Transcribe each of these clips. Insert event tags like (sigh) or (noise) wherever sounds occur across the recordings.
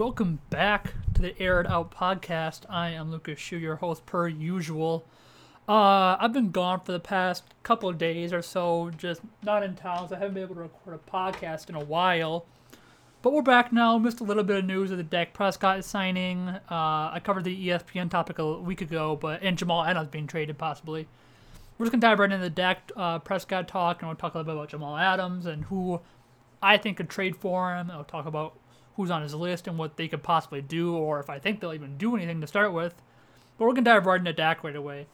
Welcome back to the Air It Out podcast. I am Lucas Schuh, your host per usual. Uh, I've been gone for the past couple of days or so, just not in town, so I haven't been able to record a podcast in a while. But we're back now. Missed a little bit of news of the Dak Prescott signing. Uh, I covered the ESPN topic a week ago, but and Jamal Adams being traded possibly. We're just gonna dive right into the Dak uh, Prescott talk, and we'll talk a little bit about Jamal Adams and who I think could trade for him. I'll talk about who's on his list and what they could possibly do, or if I think they'll even do anything to start with. But we're gonna dive right into Dak right away.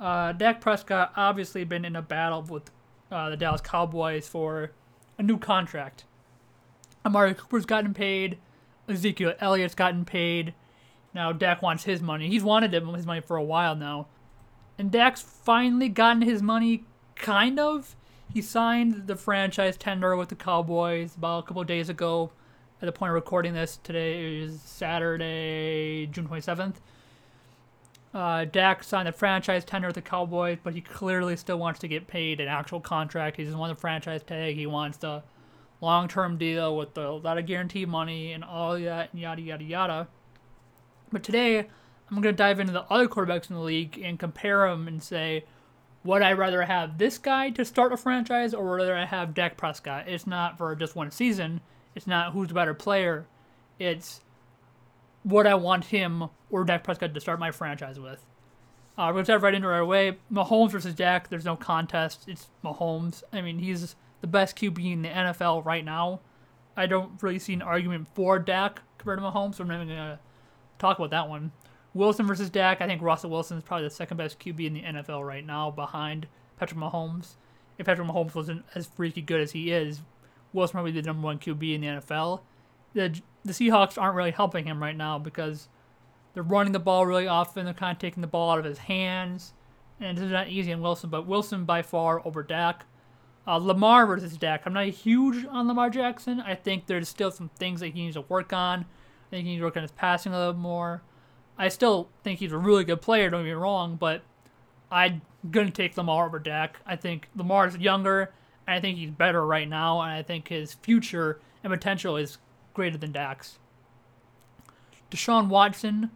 Uh, Dak Prescott obviously been in a battle with uh, the Dallas Cowboys for a new contract. Amari Cooper's gotten paid. Ezekiel Elliott's gotten paid. Now Dak wants his money. He's wanted his money for a while now. And Dak's finally gotten his money, kind of. He signed the franchise tender with the Cowboys about a couple days ago. At the point of recording this, today is Saturday, June 27th. Uh, Dak signed the franchise tender with the Cowboys, but he clearly still wants to get paid an actual contract. He doesn't want the franchise tag. He wants the long term deal with a lot of guaranteed money and all that, and yada, yada, yada. But today, I'm going to dive into the other quarterbacks in the league and compare them and say, would I rather have this guy to start a franchise or would I have Dak Prescott? It's not for just one season. It's not who's the better player. It's what I want him or Dak Prescott to start my franchise with. Uh, we're going to dive right into it right away. Mahomes versus Dak, there's no contest. It's Mahomes. I mean, he's the best QB in the NFL right now. I don't really see an argument for Dak compared to Mahomes, so I'm not even going to talk about that one. Wilson versus Dak, I think Russell Wilson is probably the second best QB in the NFL right now behind Patrick Mahomes. If Patrick Mahomes wasn't as freaky good as he is, Wilson probably the number one QB in the NFL. The, the Seahawks aren't really helping him right now because they're running the ball really often. They're kind of taking the ball out of his hands. And it's not easy on Wilson, but Wilson by far over Dak. Uh, Lamar versus Dak. I'm not huge on Lamar Jackson. I think there's still some things that he needs to work on. I think he needs to work on his passing a little more. I still think he's a really good player, don't get me wrong, but I'm to take Lamar over Dak. I think Lamar's younger, I think he's better right now, and I think his future and potential is greater than Dak's. Deshaun Watson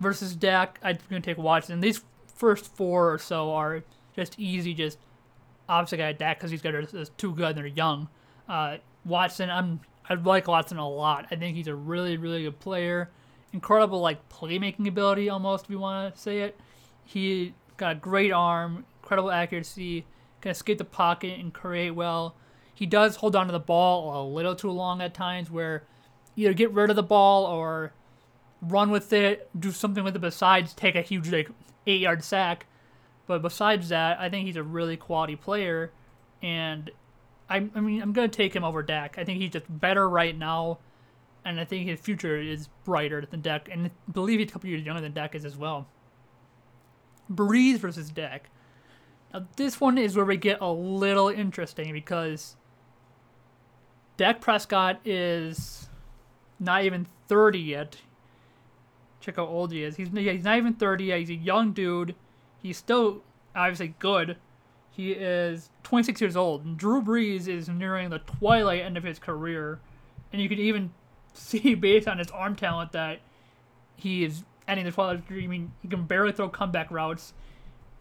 versus Dak. I'm going to take Watson. These first four or so are just easy, just obviously got Dak because he's got too good and they're young. Uh, Watson, I'm I like Watson a lot. I think he's a really really good player incredible like playmaking ability almost if you want to say it. He got a great arm, incredible accuracy, can escape the pocket and create well. He does hold on to the ball a little too long at times where either get rid of the ball or run with it, do something with it besides take a huge like eight yard sack. But besides that, I think he's a really quality player and I, I mean I'm gonna take him over Dak. I think he's just better right now and I think his future is brighter than Dak, and I believe he's a couple years younger than Dak is as well. Brees versus Dak. Now this one is where we get a little interesting because Dak Prescott is not even 30 yet. Check how old he is. He's he's not even 30 yet. He's a young dude. He's still obviously good. He is 26 years old. And Drew Brees is nearing the twilight end of his career, and you can even (laughs) see based on his arm talent that he is ending the 12 I mean, he can barely throw comeback routes.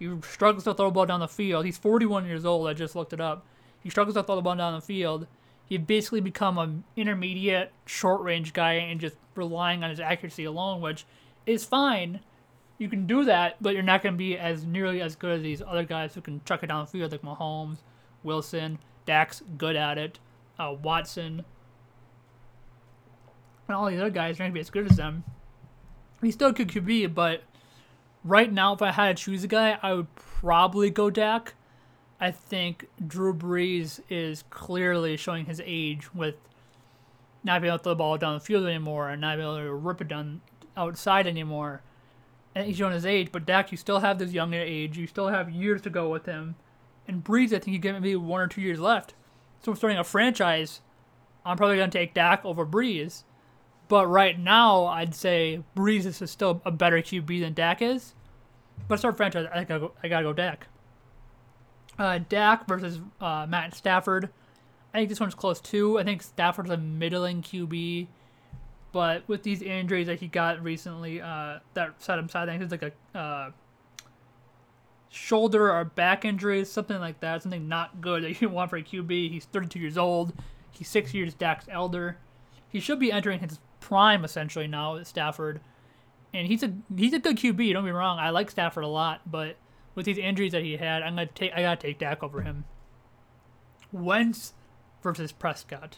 He struggles to throw the ball down the field. He's 41 years old. I just looked it up. He struggles to throw the ball down the field. He basically become an intermediate, short range guy and just relying on his accuracy alone, which is fine. You can do that, but you're not going to be as nearly as good as these other guys who can chuck it down the field, like Mahomes, Wilson, Dak's good at it, uh, Watson, and all these other guys are going to be as good as them. He still could QB, but right now, if I had to choose a guy, I would probably go Dak. I think Drew Brees is clearly showing his age with not being able to throw the ball down the field anymore and not being able to rip it down outside anymore. And he's showing his age, but Dak, you still have this younger age. You still have years to go with him. And Brees, I think you get maybe one or two years left. So starting a franchise. I'm probably going to take Dak over Brees. But right now, I'd say Brees is still a better QB than Dak is. But start franchise, I I, go, I gotta go Dak. Uh, Dak versus uh, Matt Stafford. I think this one's close too. I think Stafford's a middling QB. But with these injuries that he got recently, uh, that set him side, I think it's like a uh, shoulder or back injury, something like that, something not good that you (laughs) want for a QB. He's 32 years old. He's six years Dak's elder. He should be entering his prime essentially now Stafford, and he's a he's a good QB. Don't be wrong. I like Stafford a lot, but with these injuries that he had, I'm gonna take I gotta take Dak over him. Wentz versus Prescott.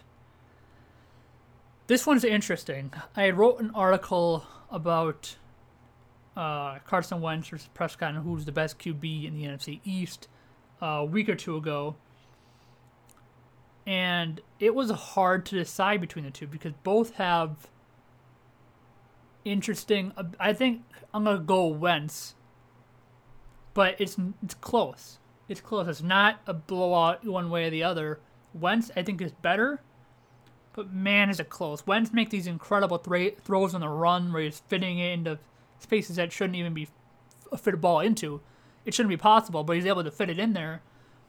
This one's interesting. I wrote an article about uh, Carson Wentz versus Prescott and who's the best QB in the NFC East uh, a week or two ago. And it was hard to decide between the two because both have interesting. Uh, I think I'm gonna go Wentz, but it's it's close. It's close. It's not a blowout one way or the other. Wentz I think is better, but man is it close. Wentz makes these incredible th- throws on the run where he's fitting it into spaces that shouldn't even be a fit a ball into. It shouldn't be possible, but he's able to fit it in there.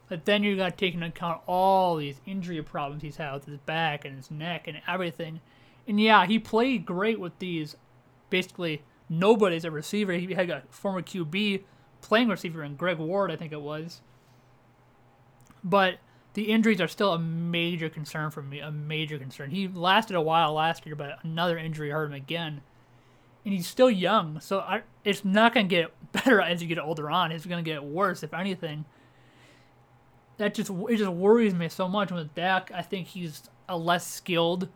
But then you got to take into account all these injury problems he's had with his back and his neck and everything. And yeah, he played great with these basically nobody's a receiver. He had a former QB playing receiver in Greg Ward, I think it was. But the injuries are still a major concern for me, a major concern. He lasted a while last year, but another injury hurt him again and he's still young, so I, it's not gonna get (laughs) better as you get older on. It's gonna get worse, if anything. That just it just worries me so much with Dak. I think he's a less skilled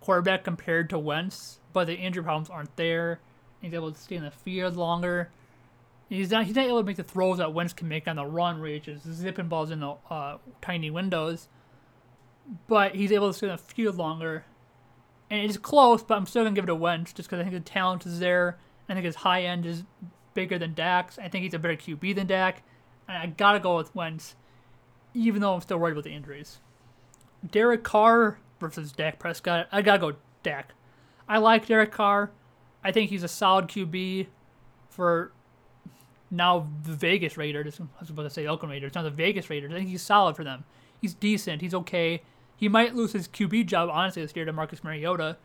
quarterback compared to Wentz, but the injury problems aren't there. He's able to stay in the field longer. He's not he's not able to make the throws that Wentz can make on the run, where he's just zipping balls in the uh, tiny windows. But he's able to stay in the field longer and it's close, but I'm still gonna give it a Wentz just because I think the talent is there. I think his high end is bigger than Dak's. I think he's a better QB than Dak, and I gotta go with Wentz, even though I'm still worried about the injuries. Derek Carr versus Dak Prescott. I gotta go Dak. I like Derek Carr. I think he's a solid QB for now the Vegas Raiders. I was about to say Oakland Raiders. Now the Vegas Raiders. I think he's solid for them. He's decent. He's okay. He might lose his QB job, honestly, this year to Marcus Mariota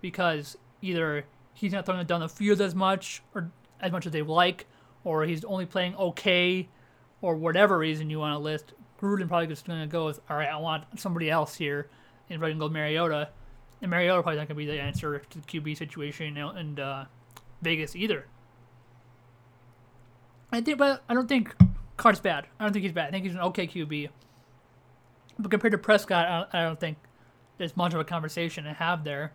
because either he's not throwing down the field as much or as much as they like, or he's only playing okay, or whatever reason you want to list. Gruden probably just going to go with, all right, I want somebody else here, and probably go Mariota. And Mariota probably not going to be the answer to the QB situation in uh, Vegas either. I think, but I don't think Carr's bad. I don't think he's bad. I think he's an okay QB. But compared to Prescott, I don't think there's much of a conversation to have there.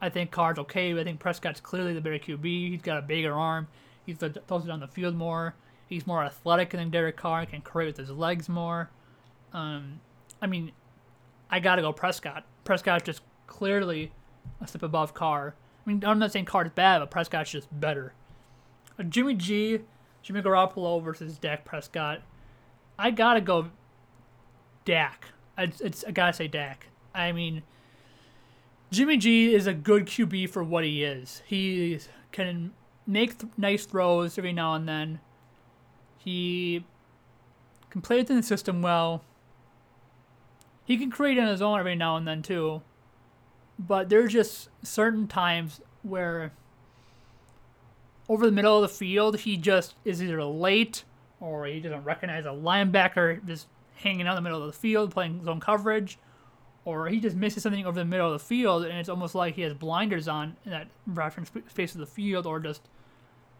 I think Carr's okay. but I think Prescott's clearly the better QB. He's got a bigger arm. He throws it on the field more. He's more athletic than Derek Carr. Can create with his legs more. Um, I mean, I gotta go Prescott. Prescott's just clearly a step above Carr. I mean, I'm not saying Carr's bad, but Prescott's just better. Uh, Jimmy G, Jimmy Garoppolo versus Dak Prescott. I gotta go Dak. It's, it's I gotta say Dak. I mean, Jimmy G is a good QB for what he is. He can make th- nice throws every now and then. He can play within the system well. He can create on his own every now and then too. But there's just certain times where over the middle of the field he just is either late or he doesn't recognize a linebacker just hanging out in the middle of the field playing zone coverage, or he just misses something over the middle of the field and it's almost like he has blinders on in that reference space of the field, or just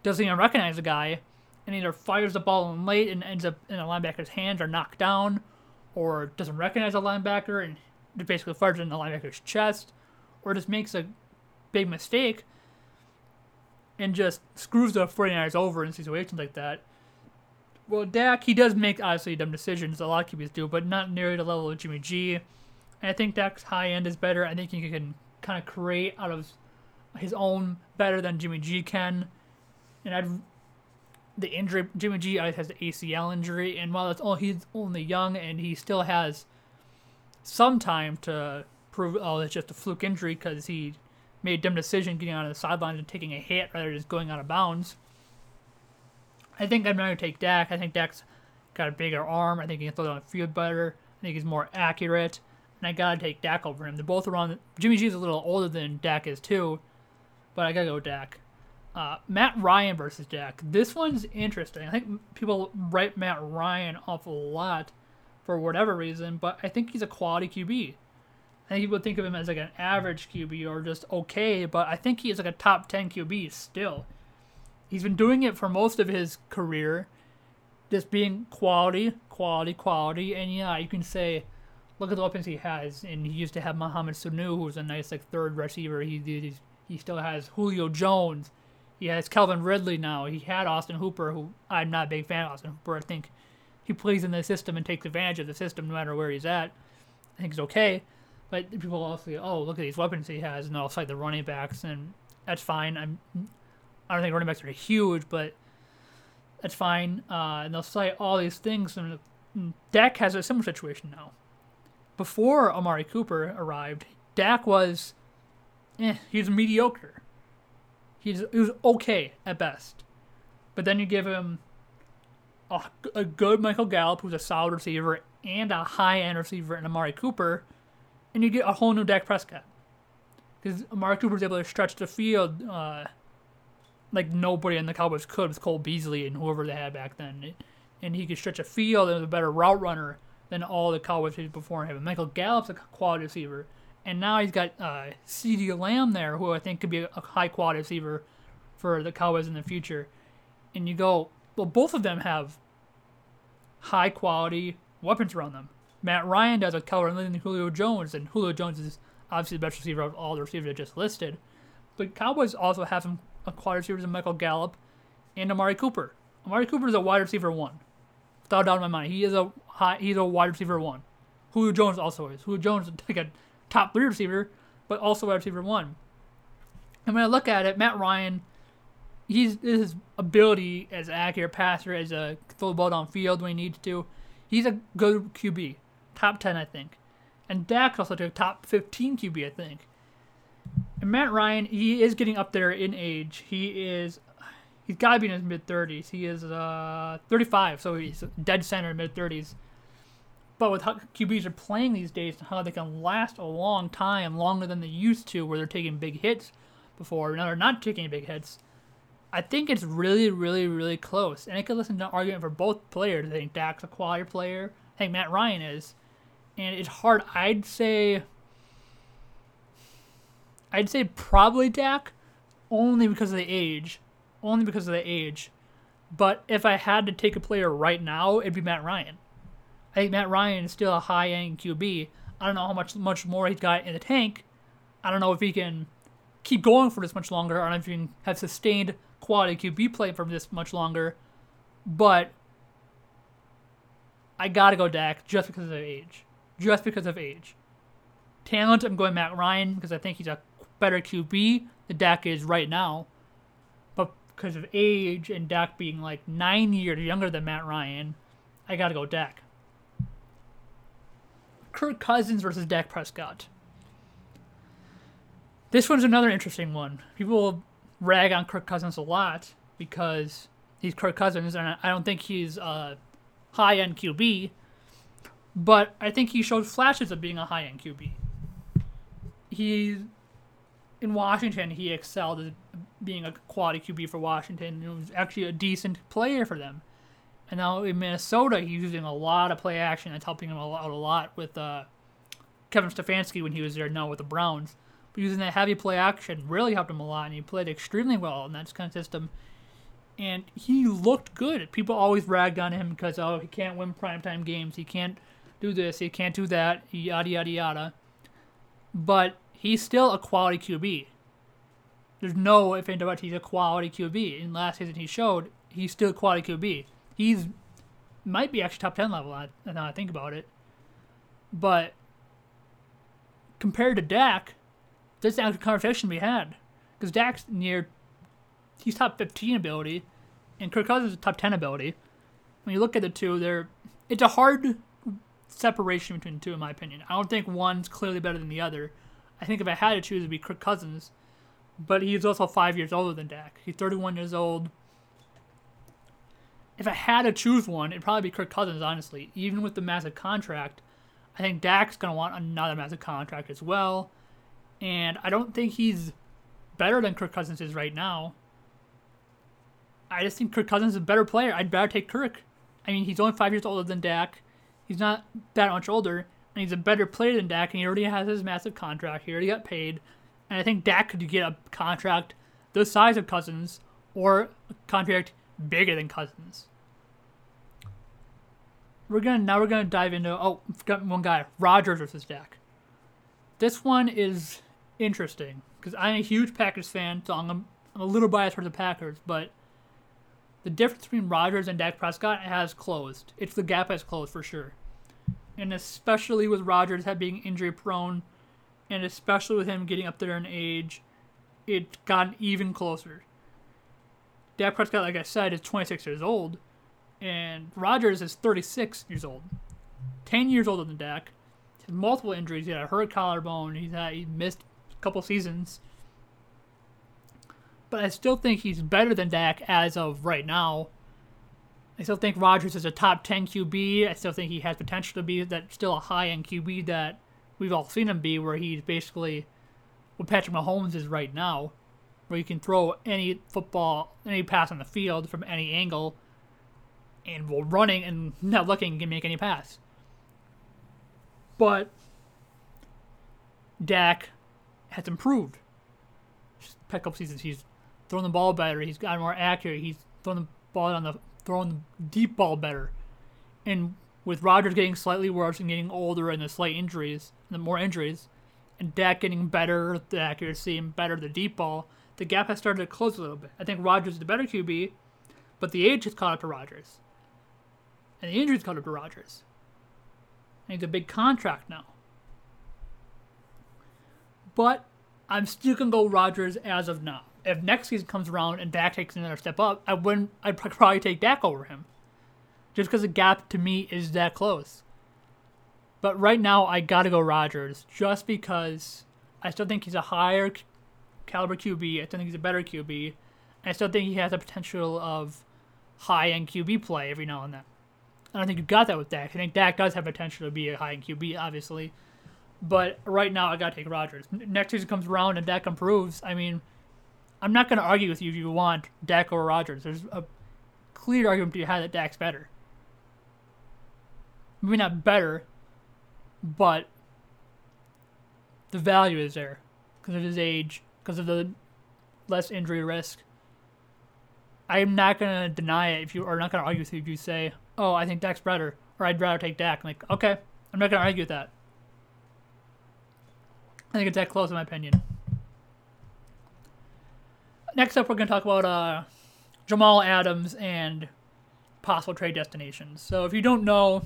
doesn't even recognize the guy, and either fires the ball in late and ends up in a linebacker's hands or knocked down, or doesn't recognize a linebacker and basically it in the linebacker's chest, or just makes a big mistake and just screws the 49ers over in situations like that. Well, Dak, he does make obviously dumb decisions. A lot of QBs do, but not nearly the level of Jimmy G. And I think Dak's high end is better. I think he can kind of create out of his own better than Jimmy G can. And I'd the injury Jimmy G has the ACL injury, and while it's all he's only young and he still has some time to prove oh it's just a fluke injury because he made a dumb decision getting on the sidelines and taking a hit rather than just going out of bounds. I think I'm going to take Dak. I think Dak's got a bigger arm. I think he can throw on the field better. I think he's more accurate. and I gotta take Dak over him. They're both around. Jimmy G is a little older than Dak is too, but I gotta go Dak. Uh, Matt Ryan versus Dak. This one's interesting. I think people write Matt Ryan off a lot for whatever reason, but I think he's a quality QB. I think people think of him as like an average QB or just okay, but I think he is like a top 10 QB still. He's been doing it for most of his career, just being quality, quality, quality, and yeah, you can say, look at the weapons he has, and he used to have Mohamed Sanu, who's a nice like third receiver. He he, he still has Julio Jones he has Calvin Ridley now. He had Austin Hooper, who I'm not a big fan of Austin Hooper. I think he plays in the system and takes advantage of the system no matter where he's at. I think he's okay. But people also say, oh, look at these weapons he has, and they'll cite the running backs, and that's fine. I'm, I don't think running backs are huge, but that's fine. Uh, and they'll cite all these things, and Dak has a similar situation now. Before Amari Cooper arrived, Dak was, eh, was mediocre. He's he was okay at best, but then you give him a, a good Michael Gallup, who's a solid receiver, and a high end receiver in Amari Cooper, and you get a whole new Dak Prescott. Because Amari Cooper was able to stretch the field uh, like nobody in the Cowboys could with Cole Beasley and whoever they had back then. And he could stretch a field and was a better route runner than all the Cowboys before him. And Michael Gallup's a quality receiver. And now he's got uh, Lamb there, who I think could be a, high quality receiver for the Cowboys in the future. And you go, well, both of them have high quality weapons around them. Matt Ryan does with Keller and Julio Jones, and Julio Jones is obviously the best receiver of all the receivers I just listed. But Cowboys also have some quality receivers in Michael Gallup and Amari Cooper. Amari Cooper is a wide receiver one, without a doubt in my mind. He is a high, he's a wide receiver one. Julio Jones also is. Julio Jones is like a top three receiver, but also wide receiver one. And when I look at it, Matt Ryan, he's his ability as an accurate passer, as a throw the ball downfield when he needs to. He's a good QB, top ten, I think. And Dak also took top fifteen QB, I think. And Matt Ryan, he is getting up there in age. He is, he's got to be in his mid thirties. He is uh 35, so he's dead center mid thirties. But with how QBs are playing these days and how they can last a long time, longer than they used to, where they're taking big hits before, now they're not taking big hits. I think it's really, really, really close. And I could listen to an argument for both players. I think Dak's a quality player. I think Matt Ryan is. And it's hard. I'd say. I'd say probably Dak, only because of the age. Only because of the age. But if I had to take a player right now, it'd be Matt Ryan. I think Matt Ryan is still a high end QB. I don't know how much much more he's got in the tank. I don't know if he can keep going for this much longer. I don't know if he can have sustained quality QB play for this much longer. But I gotta go Dak just because of age. Just because of age. Talent, I'm going Matt Ryan because I think he's a better QB than Dak is right now. But because of age and Dak being like nine years younger than Matt Ryan, I gotta go Dak. Kirk Cousins versus Dak Prescott. This one's another interesting one. People rag on Kirk Cousins a lot because he's Kirk Cousins, and I don't think he's a high end QB, but I think he showed flashes of being a high end QB. He, in Washington, he excelled as being a quality QB for Washington. He was actually a decent player for them. And now in Minnesota, he's using a lot of play action. That's helping him out a lot with uh, Kevin Stefanski when he was there now with the Browns. But using that heavy play action really helped him a lot, and he played extremely well in that kind of system. And he looked good. People always ragged on him because, oh, he can't win primetime games. He can't do this. He can't do that. Yada, yada, yada. But he's still a quality QB. There's no if and about he's a quality QB. In last season, he showed he's still a quality QB he's might be actually top 10 level now I think about it. But compared to Dak, there's actually a conversation we had. Because Dak's near, he's top 15 ability, and Kirk Cousins is top 10 ability. When you look at the two, they're, it's a hard separation between the two, in my opinion. I don't think one's clearly better than the other. I think if I had to choose, it'd be Kirk Cousins. But he's also five years older than Dak. He's 31 years old if I had to choose one, it'd probably be Kirk Cousins, honestly. Even with the massive contract, I think Dak's going to want another massive contract as well. And I don't think he's better than Kirk Cousins is right now. I just think Kirk Cousins is a better player. I'd better take Kirk. I mean, he's only five years older than Dak. He's not that much older, and he's a better player than Dak, and he already has his massive contract. He already got paid. And I think Dak could get a contract the size of Cousins or a contract bigger than Cousins. We're gonna now we're gonna dive into oh forgot one guy Rodgers versus Dak. This one is interesting because I'm a huge Packers fan, so I'm, I'm a little biased for the Packers, but the difference between Rodgers and Dak Prescott has closed. It's the gap has closed for sure, and especially with Rodgers being injury prone, and especially with him getting up there in age, it got even closer. Dak Prescott, like I said, is 26 years old, and Rodgers is 36 years old, 10 years older than Dak. Has multiple injuries. He had a hurt collarbone. He's had he missed a couple seasons. But I still think he's better than Dak as of right now. I still think Rodgers is a top 10 QB. I still think he has potential to be that still a high end QB that we've all seen him be, where he's basically what Patrick Mahomes is right now, where you can throw any football, any pass on the field from any angle, and while running and not looking can make any pass. But Dak has improved. A couple seasons, he's thrown the ball better. He's gotten more accurate. He's thrown the ball on the throwing the deep ball better. And with Rodgers getting slightly worse and getting older and the slight injuries, and the more injuries, and Dak getting better, the accuracy and better the deep ball, the gap has started to close a little bit. I think Rodgers is the better QB, but the age has caught up to Rodgers. And the injuries caught up to Rodgers. And he's a big contract now. But I'm still gonna go Rodgers as of now. If next season comes around and Dak takes another step up, I wouldn't. I'd probably take Dak over him, just because the gap to me is that close. But right now, I gotta go Rodgers just because I still think he's a higher caliber QB. I still think he's a better QB. I still think he has the potential of high end QB play every now and then. I don't think you got that with Dak. I think Dak does have potential to be a high end QB, obviously. But right now, I gotta take Rodgers. Next season comes around and Dak improves. I mean, I'm not gonna argue with you if you want Dak or Rodgers. There's a clear argument to be had that Dak's better. Maybe not better, but the value is there because of his age, because of the less injury risk. I'm not gonna deny it if you are not gonna argue with you if you say, "Oh, I think Dak's better," or "I'd rather take Dak." I'm like, okay, I'm not gonna argue with that. I think it's that close in my opinion. Next up, we're gonna talk about uh, Jamal Adams and possible trade destinations. So if you don't know,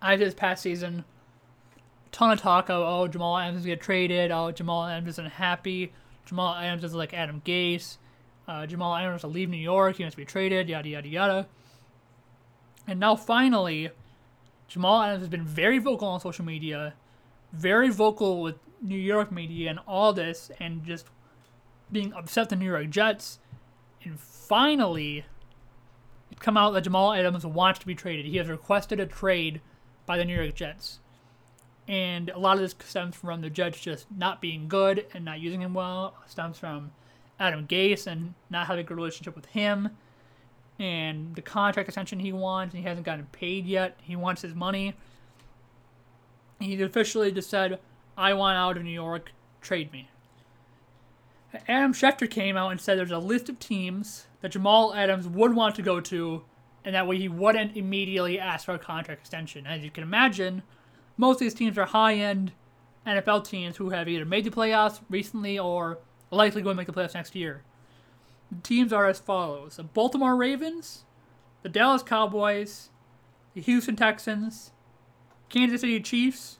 I did this past season, ton of talk of oh Jamal Adams is gonna get traded, oh Jamal Adams isn't happy, Jamal Adams is like Adam Gase, uh, Jamal Adams to leave New York, he wants to be traded, yada yada yada. And now finally, Jamal Adams has been very vocal on social media, very vocal with New York media and all this, and just being upset the New York Jets. And finally, it come out that Jamal Adams wants to be traded. He has requested a trade by the New York Jets. And a lot of this stems from the Jets just not being good and not using him well. Stems from Adam Gase and not having a good relationship with him. And the contract extension he wants, and he hasn't gotten paid yet. He wants his money. He officially just said, I want out of New York, trade me. Adam Schefter came out and said there's a list of teams that Jamal Adams would want to go to and that way he wouldn't immediately ask for a contract extension. As you can imagine, most of these teams are high end NFL teams who have either made the playoffs recently or likely going to make the playoffs next year. The teams are as follows the Baltimore Ravens, the Dallas Cowboys, the Houston Texans, Kansas City Chiefs,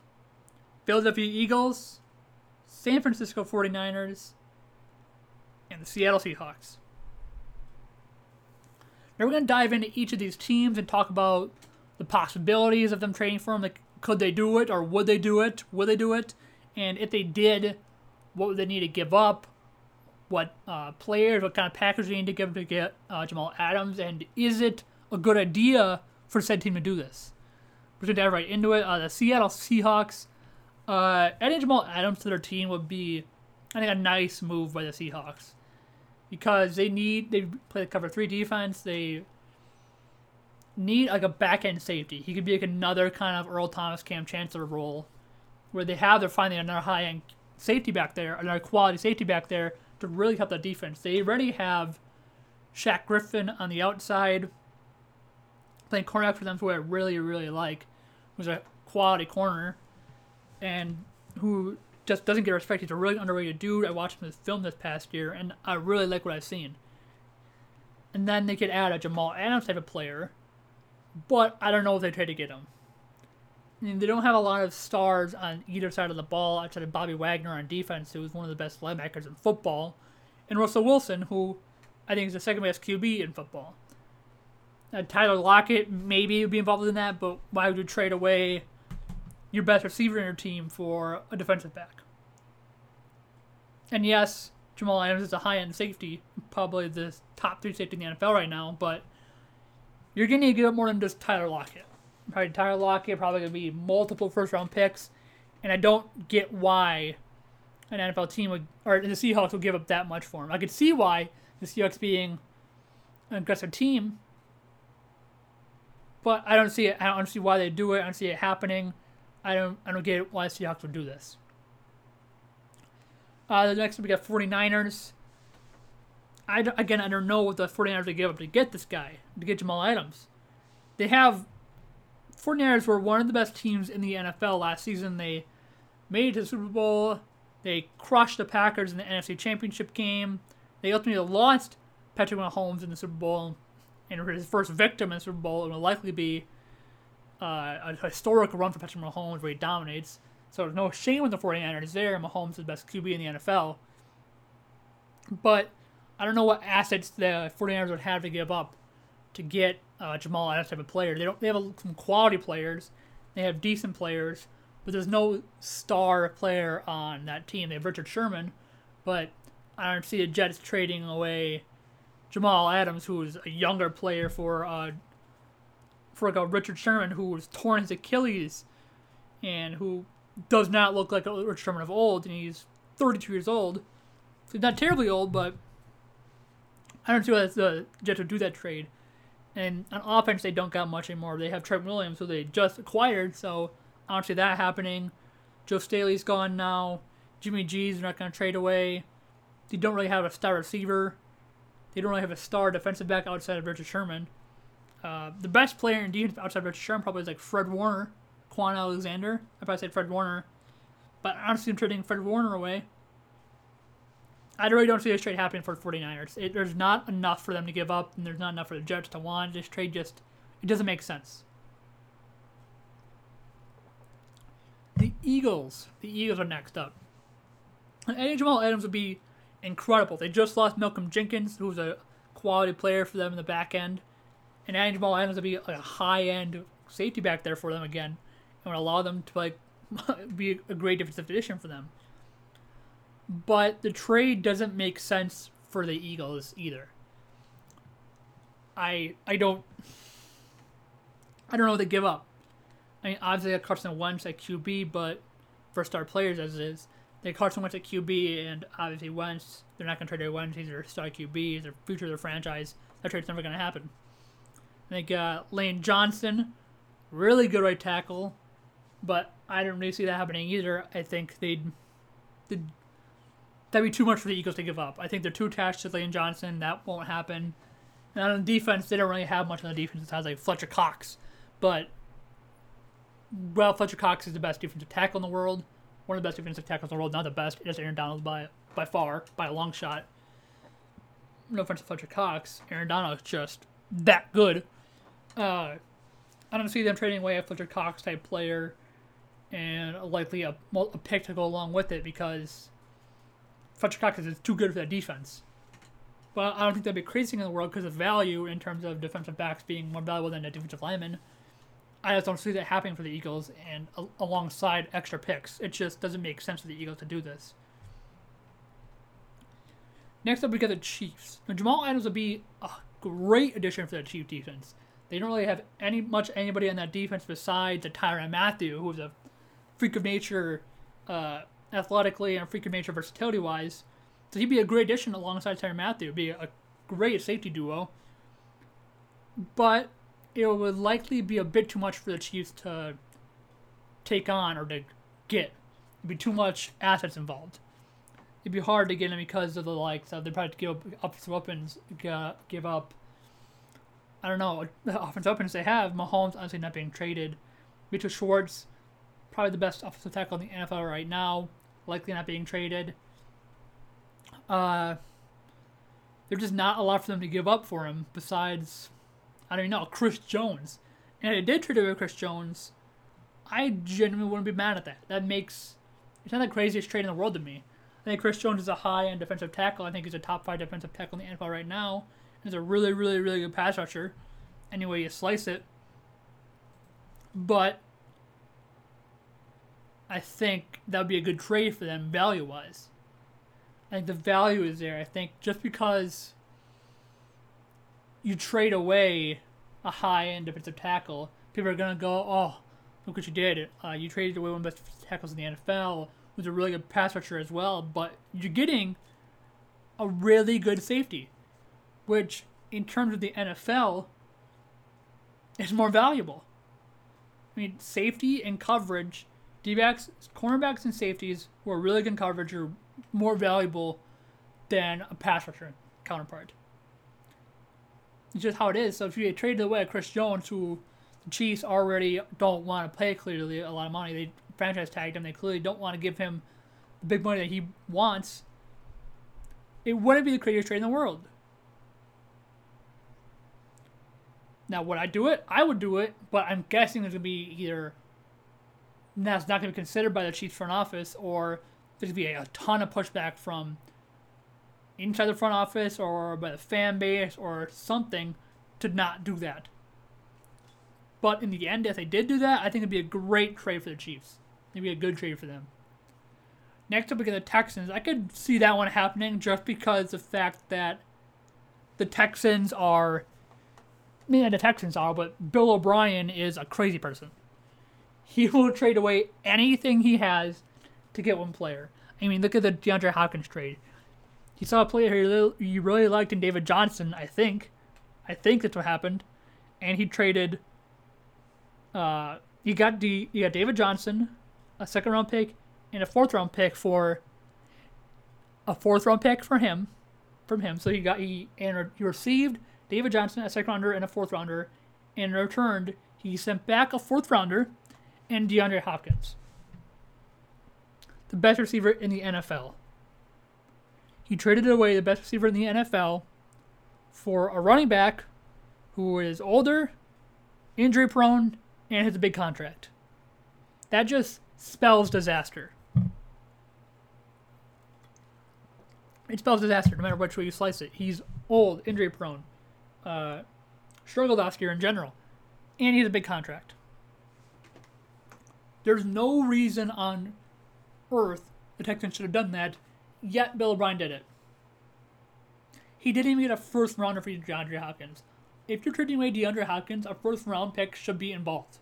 Philadelphia Eagles, San Francisco 49ers, and the Seattle Seahawks. Now we're going to dive into each of these teams and talk about the possibilities of them trading for them. Like, could they do it or would they do it? Would they do it? And if they did, what would they need to give up? What uh, players, what kind of need to give to get uh, Jamal Adams? And is it a good idea for said team to do this? we're going to dive right into it. Uh, the Seattle Seahawks, uh, adding Jamal Adams to their team would be, I think, a nice move by the Seahawks because they need they play the cover three defense. They need like a back end safety. He could be like another kind of Earl Thomas, Kam Chancellor role, where they have they're finding another high end safety back there, another quality safety back there to really help the defense. They already have Shaq Griffin on the outside playing cornerback for them, who I really really like, who's a quality corner, and who just doesn't get respect. He's a really underrated dude. I watched him film this past year, and I really like what I've seen. And then they could add a Jamal Adams type of player, but I don't know if they try to get him. I mean, they don't have a lot of stars on either side of the ball outside of Bobby Wagner on defense, who is one of the best linebackers in football, and Russell Wilson, who I think is the second best QB in football. Now, Tyler Lockett maybe would be involved in that, but why would you trade away your best receiver in your team for a defensive back. And yes, Jamal Adams is a high end safety, probably the top three safety in the NFL right now, but you're going to get up more than just Tyler Lockett. Probably Tyler Lockett, probably going to be multiple first round picks, and I don't get why an NFL team would, or the Seahawks would give up that much for him. I could see why the Seahawks being an aggressive team, but I don't see it. I don't see why they do it. I don't see it happening. I don't I don't get why Seahawks would do this. Uh, the next we got 49ers. I again I don't know what the 49ers would give up to get this guy to get Jamal Adams. They have 49ers were one of the best teams in the NFL last season. They made it to the Super Bowl. They crushed the Packers in the NFC Championship game. They ultimately lost Patrick Mahomes in the Super Bowl, and his first victim in the Super Bowl. It will likely be uh, a historic run for Patrick Mahomes where he dominates. So there's no shame with the 49ers there. Mahomes is the best QB in the NFL. But I don't know what assets the 49ers would have to give up to get uh, Jamal Adams type of player. They don't. They have a, some quality players. They have decent players, but there's no star player on that team. They have Richard Sherman, but I don't see the Jets trading away Jamal Adams, who is a younger player for uh, for like a Richard Sherman who was torn his Achilles and who does not look like a Richard Sherman of old, and he's 32 years old. So he's not terribly old, but I don't see why the Jets would do that trade. And on offense, they don't got much anymore. They have Trent Williams, who they just acquired, so I don't see that happening. Joe Staley's gone now. Jimmy G's not going to trade away. They don't really have a star receiver. They don't really have a star defensive back outside of Richard Sherman. Uh, the best player in defense outside of Richard Sherman probably is like Fred Warner, Kwon Alexander. I probably said Fred Warner, but honestly, I don't see trading Fred Warner away. I really don't see this trade happening for the 49ers. It, there's not enough for them to give up, and there's not enough for the Jets to want. This trade just it doesn't make sense. The Eagles. The Eagles are next up. And Jamal Adams would be incredible. They just lost Malcolm Jenkins, who was a quality player for them in the back end and adding Jamal Adams would be a high end safety back there for them again, and would allow them to like (laughs) be a great defensive addition for them. But the trade doesn't make sense for the Eagles either. I I don't I don't know they give up. I mean, obviously, they got Carson Wentz at QB, but for star players as it is, they Carson Wentz at QB, and obviously Wentz, they're not going to trade away Wentz. He's their star QB, he's their future of their franchise. That trade's never going to happen. They got Lane Johnson, really good right tackle, but I don't really see that happening either. I think they'd, they'd that'd be too much for the Eagles to give up. I think they're too attached to Lane Johnson. That won't happen. And on defense, they don't really have much on the defense besides like Fletcher Cox. But well, Fletcher Cox is the best defensive tackle in the world. One of the best defensive tackles in the world, not the best. It is Aaron Donald by by far, by a long shot. No offense to Fletcher Cox. Aaron Donald is just that good. Uh, I don't see them trading away a Fletcher Cox type player and likely a, a pick to go along with it because Fletcher Cox is too good for that defense. But I don't think that'd be crazy in the world because of value in terms of defensive backs being more valuable than a defensive lineman. I just don't see that happening for the Eagles and a- alongside extra picks. It just doesn't make sense for the Eagles to do this. Next up, we got the Chiefs. Now, Jamal Adams would be a great addition for the Chief defense. They don't really have any much anybody on that defense besides a Tyrann Mathieu, who's a freak of nature, uh, athletically and freak of nature versatility wise. So he'd be a great addition alongside Tyrann Mathieu. Be a great safety duo. But it would likely be a bit too much for the Chiefs to take on or to get. It'd be too much assets involved. It'd be hard to get him because of the likes of they'd probably give up weapons, give up. I don't know the offensive weapons they have. Mahomes honestly not being traded. Mitchell Schwartz, probably the best offensive tackle in the NFL right now, likely not being traded. Uh, there's just not a lot for them to give up for him besides, I don't even know, Chris Jones. And if they did trade away Chris Jones, I genuinely wouldn't be mad at that. That makes it's not the craziest trade in the world to me. I think Chris Jones is a high end defensive tackle. I think he's a top five defensive tackle in the NFL right now. He's a really, really, really good pass rusher. Any way you slice it. But I think that would be a good trade for them value wise. I think the value is there. I think just because you trade away a high end defensive tackle, people are gonna go, "Oh, look what you did! Uh, you traded away one of the best tackles in the NFL, who's a really good pass rusher as well." But you're getting a really good safety, which, in terms of the NFL, is more valuable. I mean, safety and coverage, D-backs, cornerbacks, and safeties who are really good coverage are more valuable than a pass rusher counterpart. It's just how it is. So if you traded away Chris Jones, who the Chiefs already don't want to pay clearly a lot of money, they franchise tagged him. They clearly don't want to give him the big money that he wants. It wouldn't be the craziest trade in the world. Now, would I do it? I would do it, but I'm guessing there's gonna be either that's not gonna be considered by the Chiefs front office, or there's gonna be a, a ton of pushback from inside the front office or by the fan base or something to not do that. But in the end, if they did do that, I think it'd be a great trade for the Chiefs. It'd be a good trade for them. Next up, we get the Texans. I could see that one happening just because the fact that the Texans are. I mean, the Texans are, but Bill O'Brien is a crazy person. He will trade away anything he has to get one player. I mean, look at the DeAndre Hopkins trade. He saw a player he really liked in David Johnson, I think. I think that's what happened. And he traded. Uh, he got the he got David Johnson, a second round pick, and a fourth round pick for. A fourth round pick for him, from him. So he got he and he received David Johnson, a second rounder, and a fourth rounder. And in return, he sent back a fourth rounder and DeAndre Hopkins the best receiver in the NFL. He traded away the best receiver in the NFL for a running back who is older, injury prone, and has a big contract. That just spells disaster. It spells disaster no matter which way you slice it. He's old, injury prone, uh, struggled last year in general, and he has a big contract. There's no reason on earth the Texans should have done that, yet Bill O'Brien did it. He didn't even get a first rounder for DeAndre Hopkins. If you're trading away DeAndre Hopkins, a first round pick should be involved.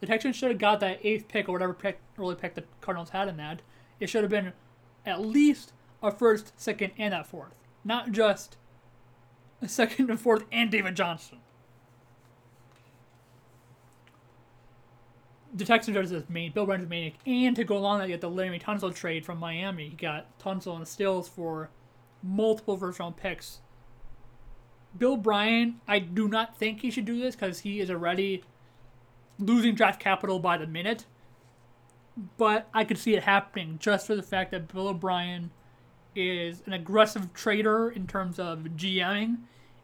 The Texans should have got that eighth pick or whatever pick, early pick the Cardinals had in that. It should have been at least a first, second, and that fourth. Not just a second (laughs) and fourth and David Johnson. The Texans are his main, Bill O'Brien's maniac, and to go along that, you get the Laremy Tunsil trade from Miami. He got Tunsil and Stills for multiple first round picks. Bill O'Brien, I do not think he should do this because he is already losing draft capital by the minute. But I could see it happening just for the fact that Bill O'Brien is an aggressive trader in terms of GMing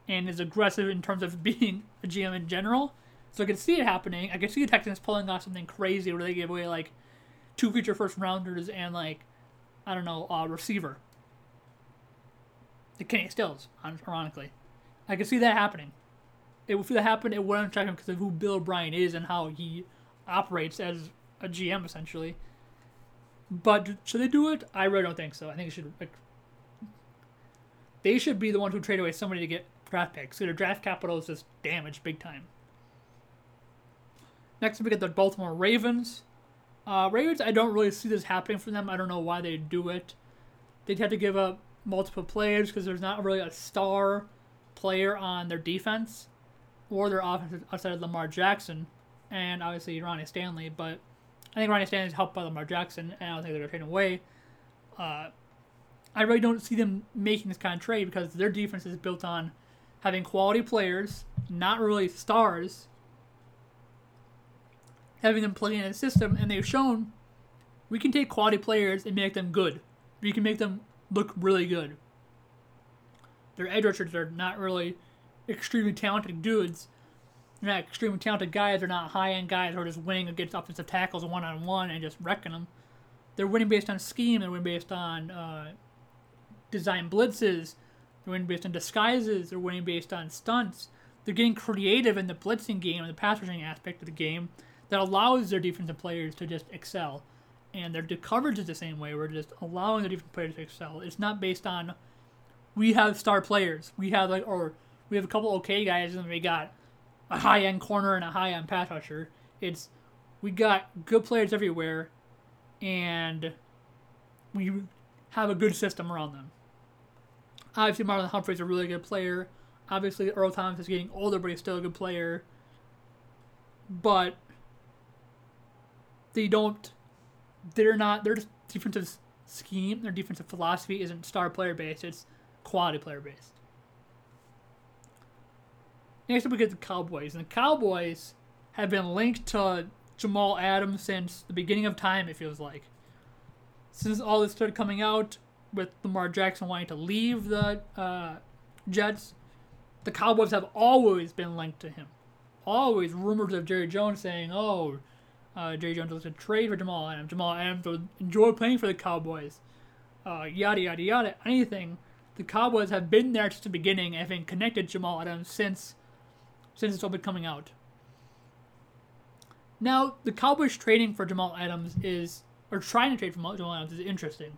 and is aggressive in terms of (laughs) being a GM in general. So I could see it happening. I could see the Texans pulling off something crazy where they give away like two future first rounders and like I don't know a receiver. The Kenny Stills, ironically, I could see that happening. It would that happen. It wouldn't check him because of who Bill O'Brien is and how he operates as a GM essentially. But should they do it? I really don't think so. I think it should. Like, they should be the ones who trade away somebody to get draft picks. So their draft capital is just damaged big time. Next, we get the Baltimore Ravens. Uh, Ravens, I don't really see this happening for them. I don't know why they do it. They'd have to give up multiple players because there's not really a star player on their defense or their offense outside of Lamar Jackson and obviously Ronnie Stanley. But I think Ronnie Stanley is helped by Lamar Jackson, and I don't think they're going trading away. Uh, I really don't see them making this kind of trade because their defense is built on having quality players, not really stars, having them play in a system, and they've shown we can take quality players and make them good. We can make them look really good. Their edge rushers are not really extremely talented dudes. They're not extremely talented guys. They're not high end guys who are just winning against offensive tackles one on one and just wrecking them. They're winning based on scheme. They're winning based on uh, design blitzes. They're winning based on disguises. They're winning based on stunts. They're getting creative in the blitzing game and the pass rushing aspect of the game that allows their defensive players to just excel. And their coverage is the same way. We're just allowing the defensive players to excel. It's not based on we have star players. We have like or we have a couple okay guys and we got a high end corner and a high end pass rusher. It's we got good players everywhere, and we have a good system around them. Obviously, Marlon Humphrey is a really good player. Obviously, Earl Thomas is getting older, but he's still a good player. But they don't. They're not. Their defensive scheme, their defensive philosophy isn't star player based. It's quality player based. Next up, we get the Cowboys. And the Cowboys have been linked to Jamal Adams since the beginning of time, it feels like. Since all this started coming out with Lamar Jackson wanting to leave the uh, Jets, the Cowboys have always been linked to him. Always rumors of Jerry Jones saying, oh, uh, Jerry Jones was to trade for Jamal Adams. Jamal Adams would enjoy playing for the Cowboys. Uh, yada, yada, yada. Anything. The Cowboys have been there since the beginning and have been connected Jamal Adams since since it's all been coming out. Now, the Cowboys trading for Jamal Adams is, or trying to trade for Jamal Adams is interesting.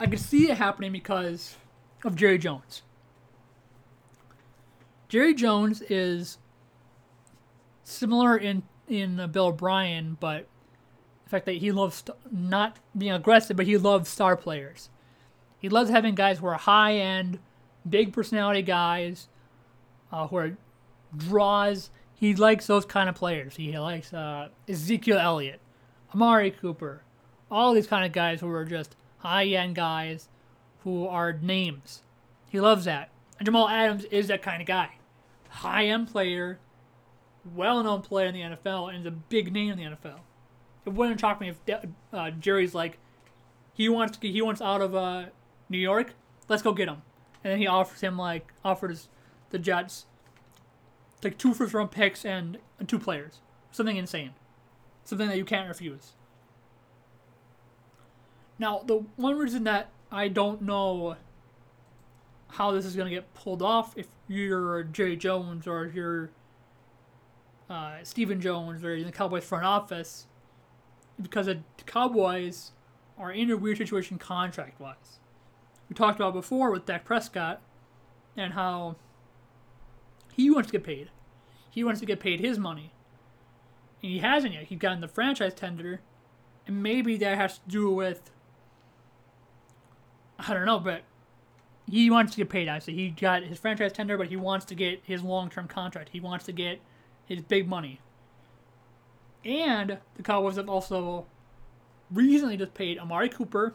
I can see it happening because of Jerry Jones. Jerry Jones is similar in in Bill O'Brien, but the fact that he loves not being aggressive, but he loves star players. He loves having guys who are high end, big personality guys uh, who are draws. He likes those kind of players. He likes uh, Ezekiel Elliott, Amari Cooper, all these kind of guys who are just high end guys who are names. He loves that. And Jamal Adams is that kind of guy. High end player, well known player in the NFL, and is a big name in the NFL. It wouldn't shock me if uh, Jerry's like, he wants to, he wants out of uh, New York. Let's go get him and then he offers him like offers the Jets like two first round picks and, two players, something insane, something that you can't refuse. Now, the one reason that I don't know how this is going to get pulled off if you're Jerry Jones or you're uh, Stephen Jones or in the Cowboys front office because the Cowboys are in a weird situation contract wise we talked about before with Dak Prescott and how he wants to get paid. He wants to get paid his money. And he hasn't yet. He's gotten the franchise tender. And maybe that has to do with I don't know, but he wants to get paid, obviously. He got his franchise tender, but he wants to get his long term contract. He wants to get his big money. And the Cowboys have also recently just paid Amari Cooper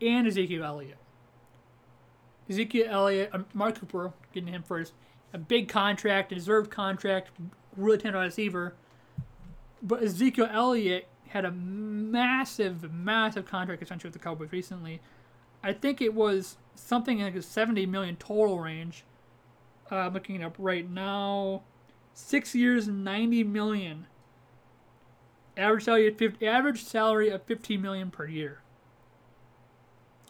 and Ezekiel Elliott. Ezekiel Elliott, Amari Cooper, getting him first. A big contract, a deserved contract, really talented receiver. But Ezekiel Elliott had a massive, massive contract extension with the Cowboys recently. I think it was something like a 70 million total range. Uh, looking it up right now. Six years, 90 million. Average salary, 50, average salary of 15 million per year.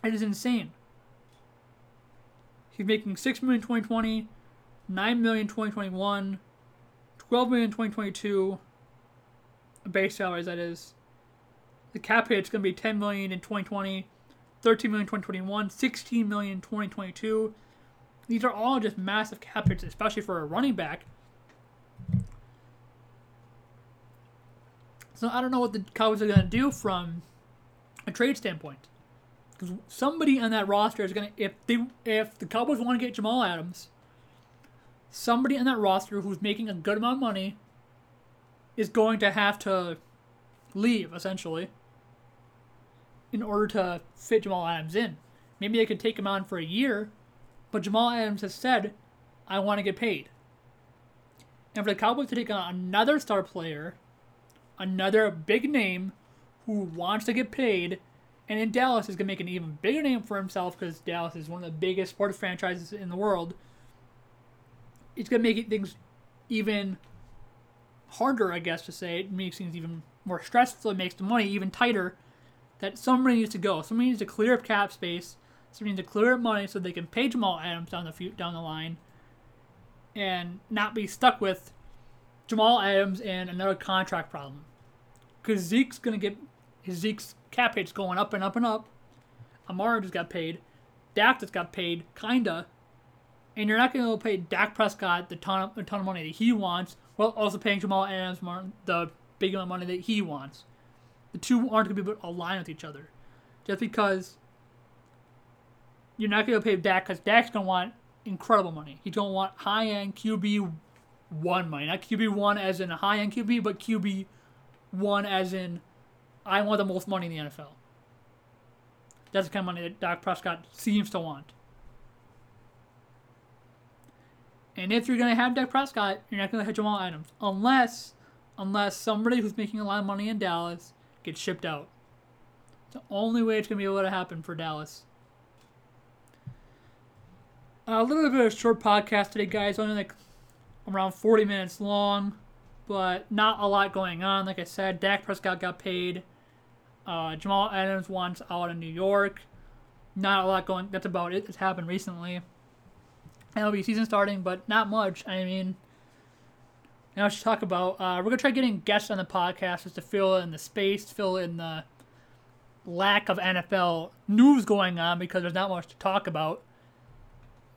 It is insane. He's making six million 2020, nine million 2021, 12 million 2022. Base salaries that is. The cap hit's gonna be 10 million in 2020, 13 million in 2021, 16 million in 2022. These are all just massive cap hits, especially for a running back. So I don't know what the Cowboys are going to do from a trade standpoint. Because somebody on that roster is going to, if they, if the Cowboys want to get Jamal Adams, somebody on that roster who's making a good amount of money is going to have to leave essentially in order to fit Jamal Adams in. Maybe they could take him on for a year, but Jamal Adams has said, I want to get paid. And for the Cowboys to take on another star player, another big name who wants to get paid, and in Dallas is going to make an even bigger name for himself because Dallas is one of the biggest sports franchises in the world. It's going to make things even harder, I guess, to say. It makes things even more stressful. It makes the money even tighter that somebody needs to go. Somebody needs to clear up cap space. Somebody needs to clear up money so they can pay Jamal Adams down the down the line, and not be stuck with Jamal Adams and another contract problem. Because Zeke's gonna get his Zeke's cap hit's going up and up and up. Amari just got paid. Dak just got paid, kinda. And you're not gonna go pay Dak Prescott the ton of, the ton of money that he wants, while also paying Jamal Adams the big amount of money that he wants the two aren't to be able to align with each other. Just because you're not to pay Dak because Dak's to want incredible money. He's to want high end QB one money, not QB one as in a high end QB, but QB one as in I want the most money in the NFL. That's the kind of money that Dak Prescott seems to want. And if you're going to have Dak Prescott, you're not going to have Jamal Adams. Unless, unless somebody who's making a lot of money in Dallas gets shipped out. It's the only way it's going to be able to happen for Dallas. A little bit of a short podcast today, guys. Only like around 40 minutes long, but not a lot going on. Like I said, Dak Prescott got paid. Uh, Jamal Adams wants out of New York. Not a lot going. That's about it. It's happened recently. MLB season starting, but not much. I mean, now let's talk about. Uh, we're gonna try getting guests on the podcast just to fill in the space, fill in the lack of NFL news going on because there's not much to talk about.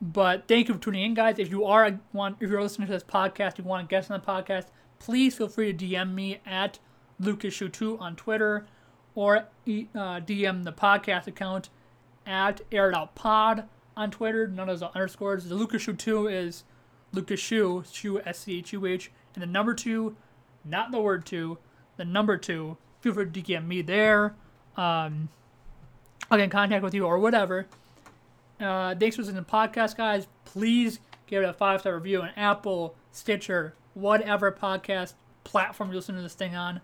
But thank you for tuning in, guys. If you are a, want, if you're listening to this podcast, you want a guest on the podcast, please feel free to DM me at LucasSchuh2 on Twitter or uh, DM the podcast account at AirItOutPod on Twitter. None of those underscores. The LucasSchuh2 is Lucas Schuh, Schuh and the number two, not the word two, the number two. Feel free to DM me there. Um, I'll get in contact with you or whatever. Uh, thanks for listening to the podcast, guys. Please give it a five star review on Apple, Stitcher, whatever podcast platform you listen to this thing on.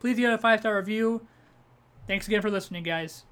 Please give it a five star review. Thanks again for listening, guys.